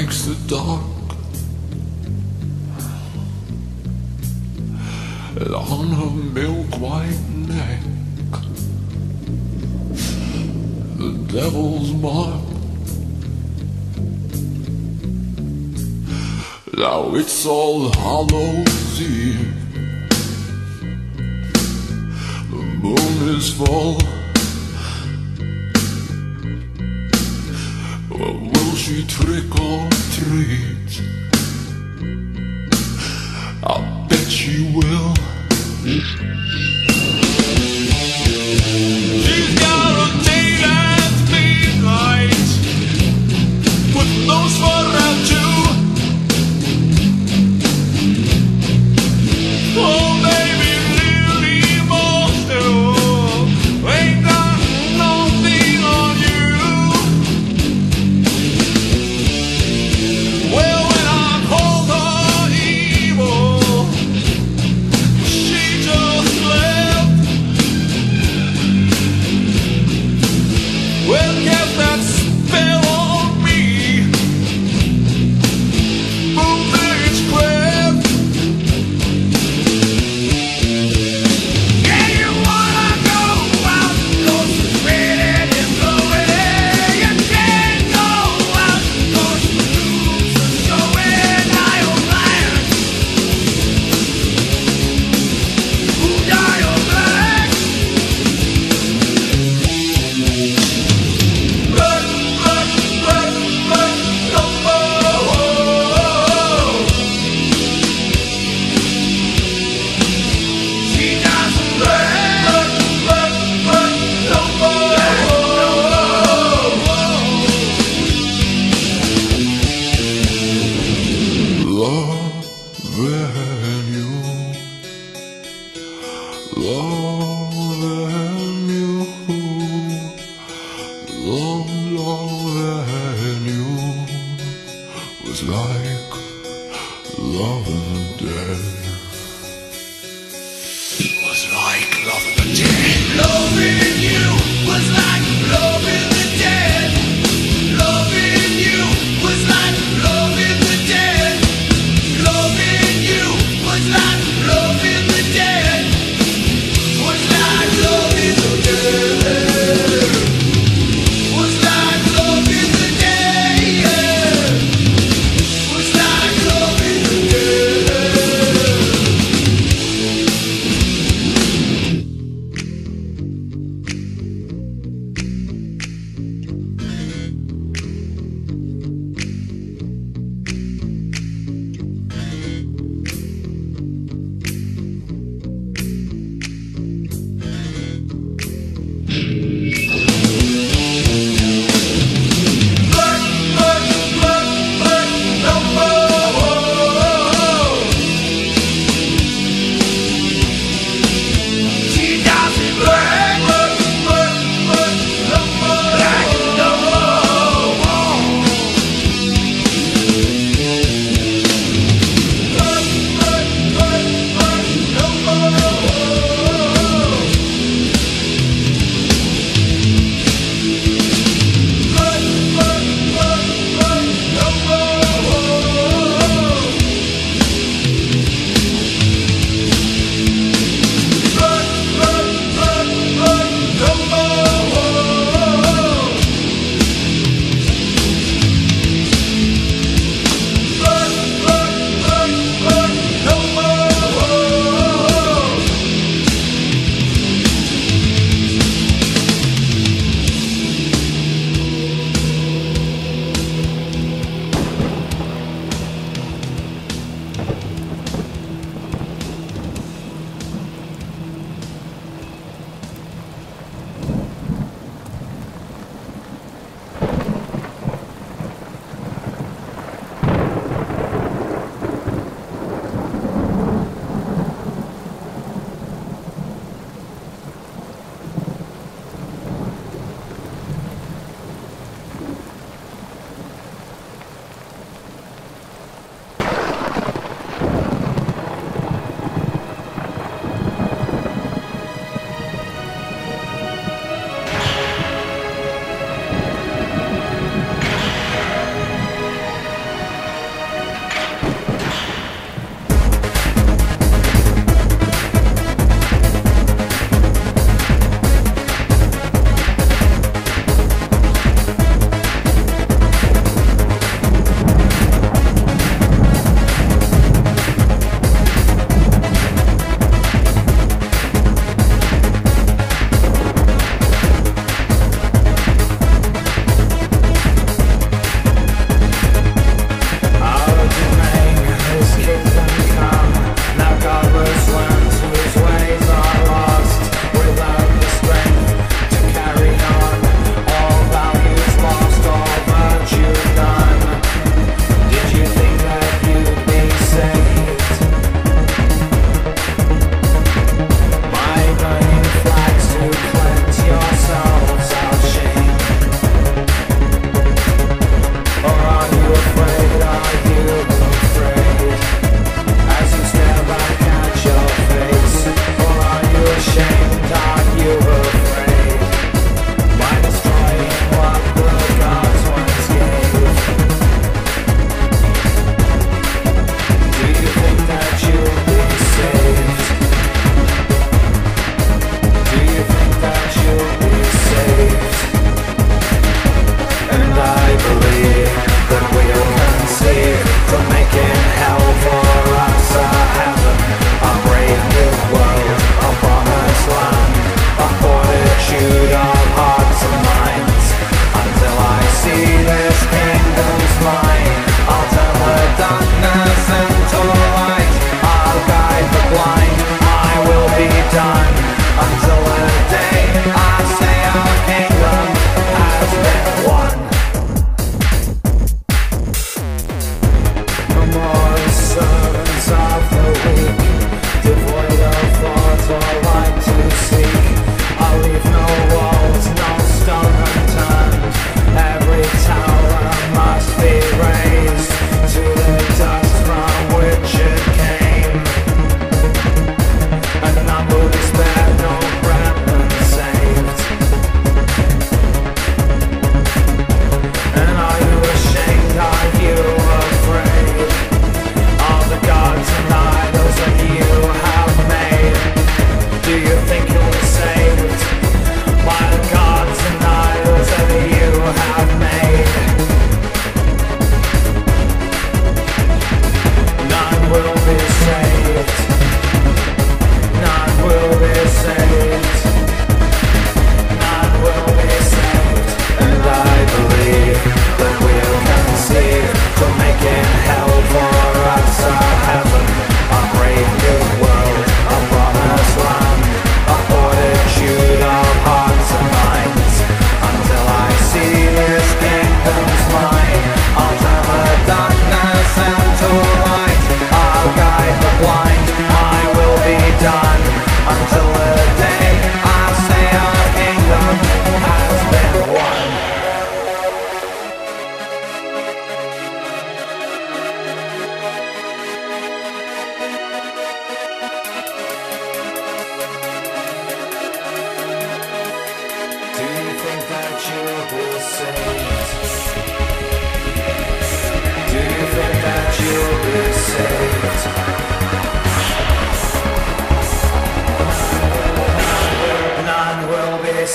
likes the dark. And on her milk white neck, the devil's mark. Now it's all Hallows Eve. The moon is full. She trick or treat? I'll bet you will. Whoa.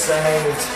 Saved.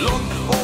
Look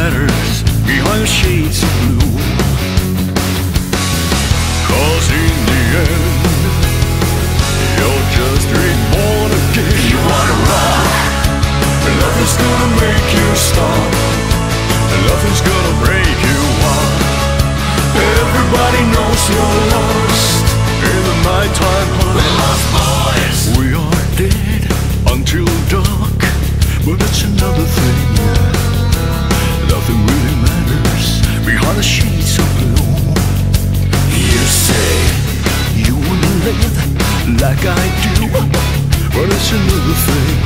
matters behind the shades of blue. Cause in the end, you're just reborn again. You wanna rock, and nothing's gonna make you stop, and nothing's gonna break you up. Everybody knows you're lost in the nighttime. We're lost boys. We are dead until dark, but it's another thing. Behind the sheets of blue. You say you wanna live like I do, but it's another thing.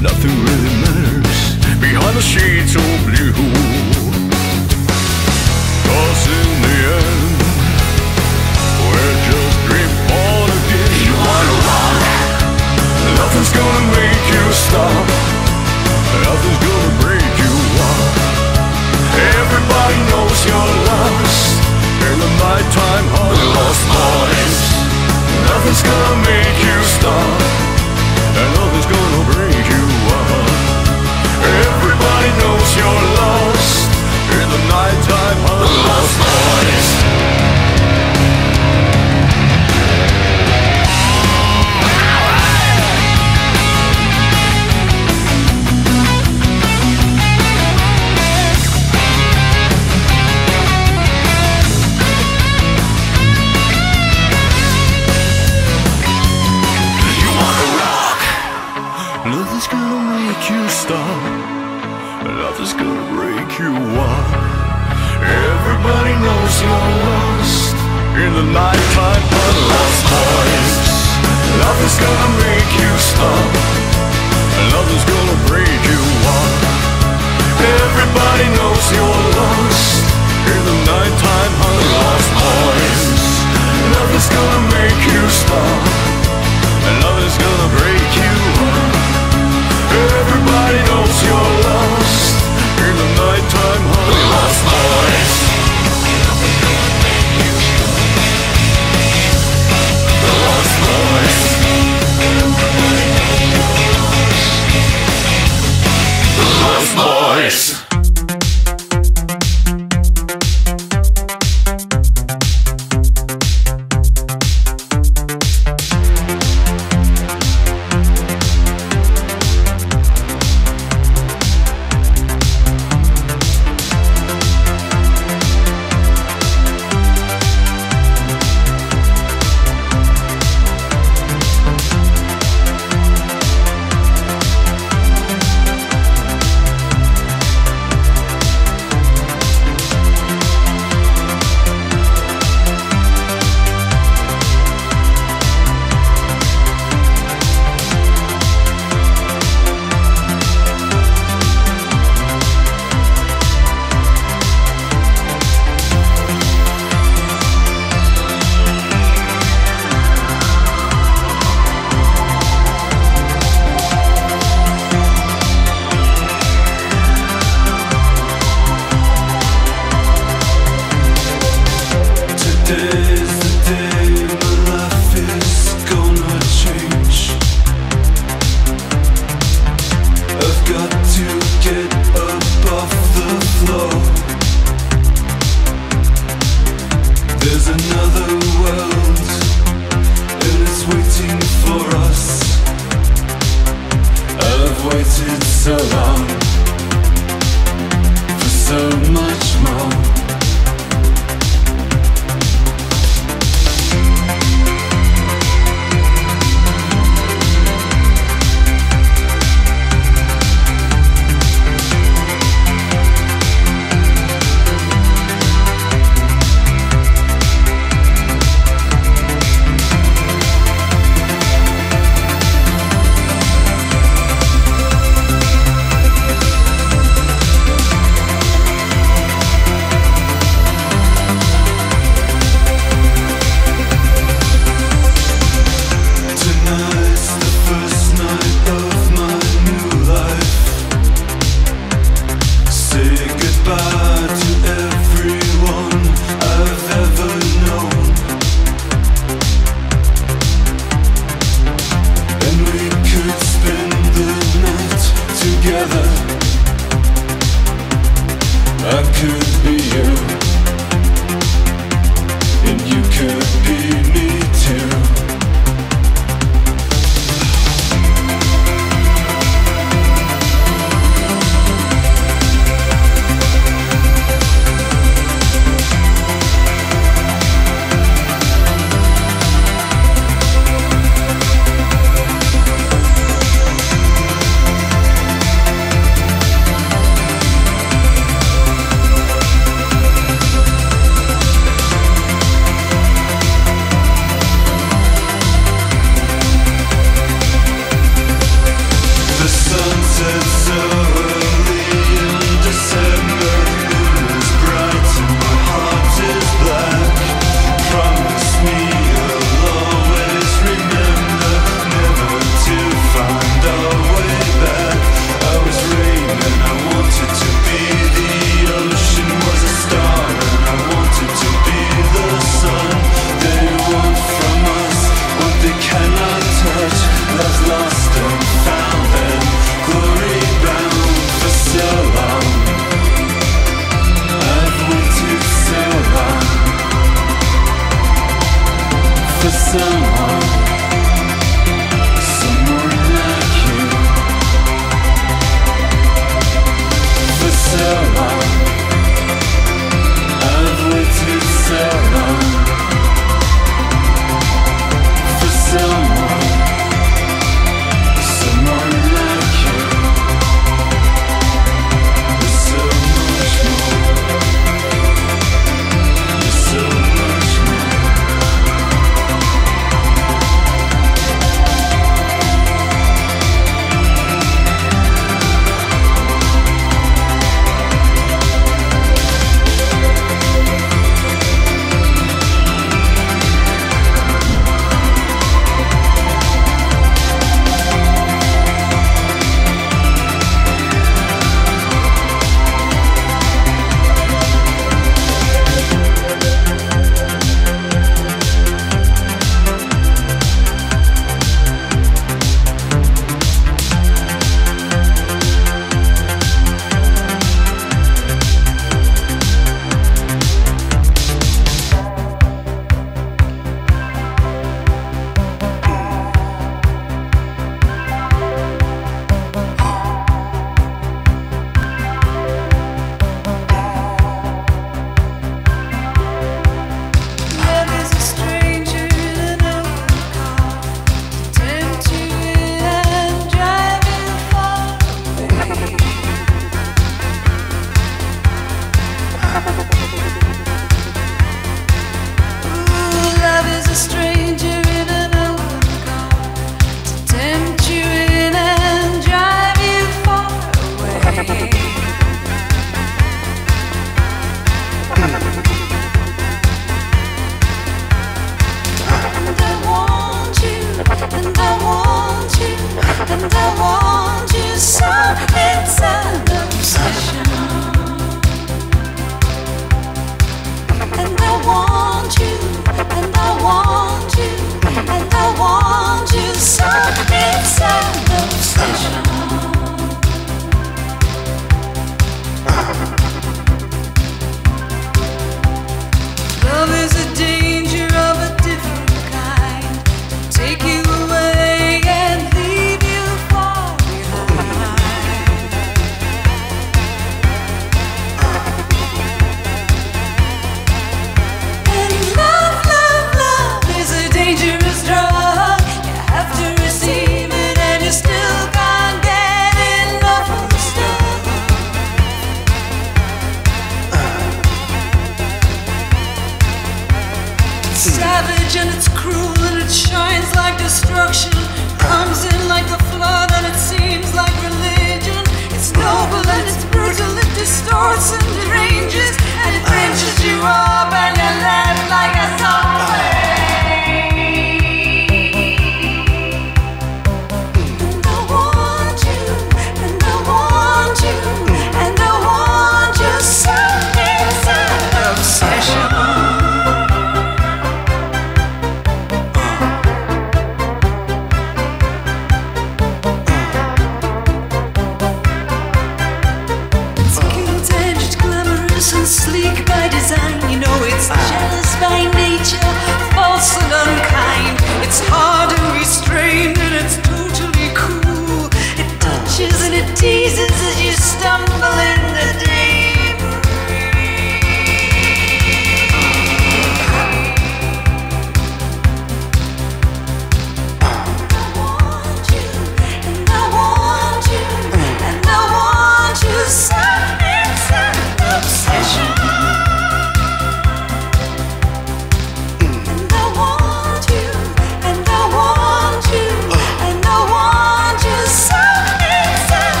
Nothing really matters behind the shades of blue. Cause in the end, we're just reborn again. You wanna rock? Nothing's gonna make you stop. Nothing's gonna break you up. Everybody knows you're lost in the nighttime hunt. Lost boys. Nothing's gonna make you stop, and nothing's gonna break you up. Everybody knows you're lost in the nighttime hunt. Lost boys. The nighttime, but lost boys. Nothing's gonna make you stop. Nothing's gonna break you up. Everybody knows you're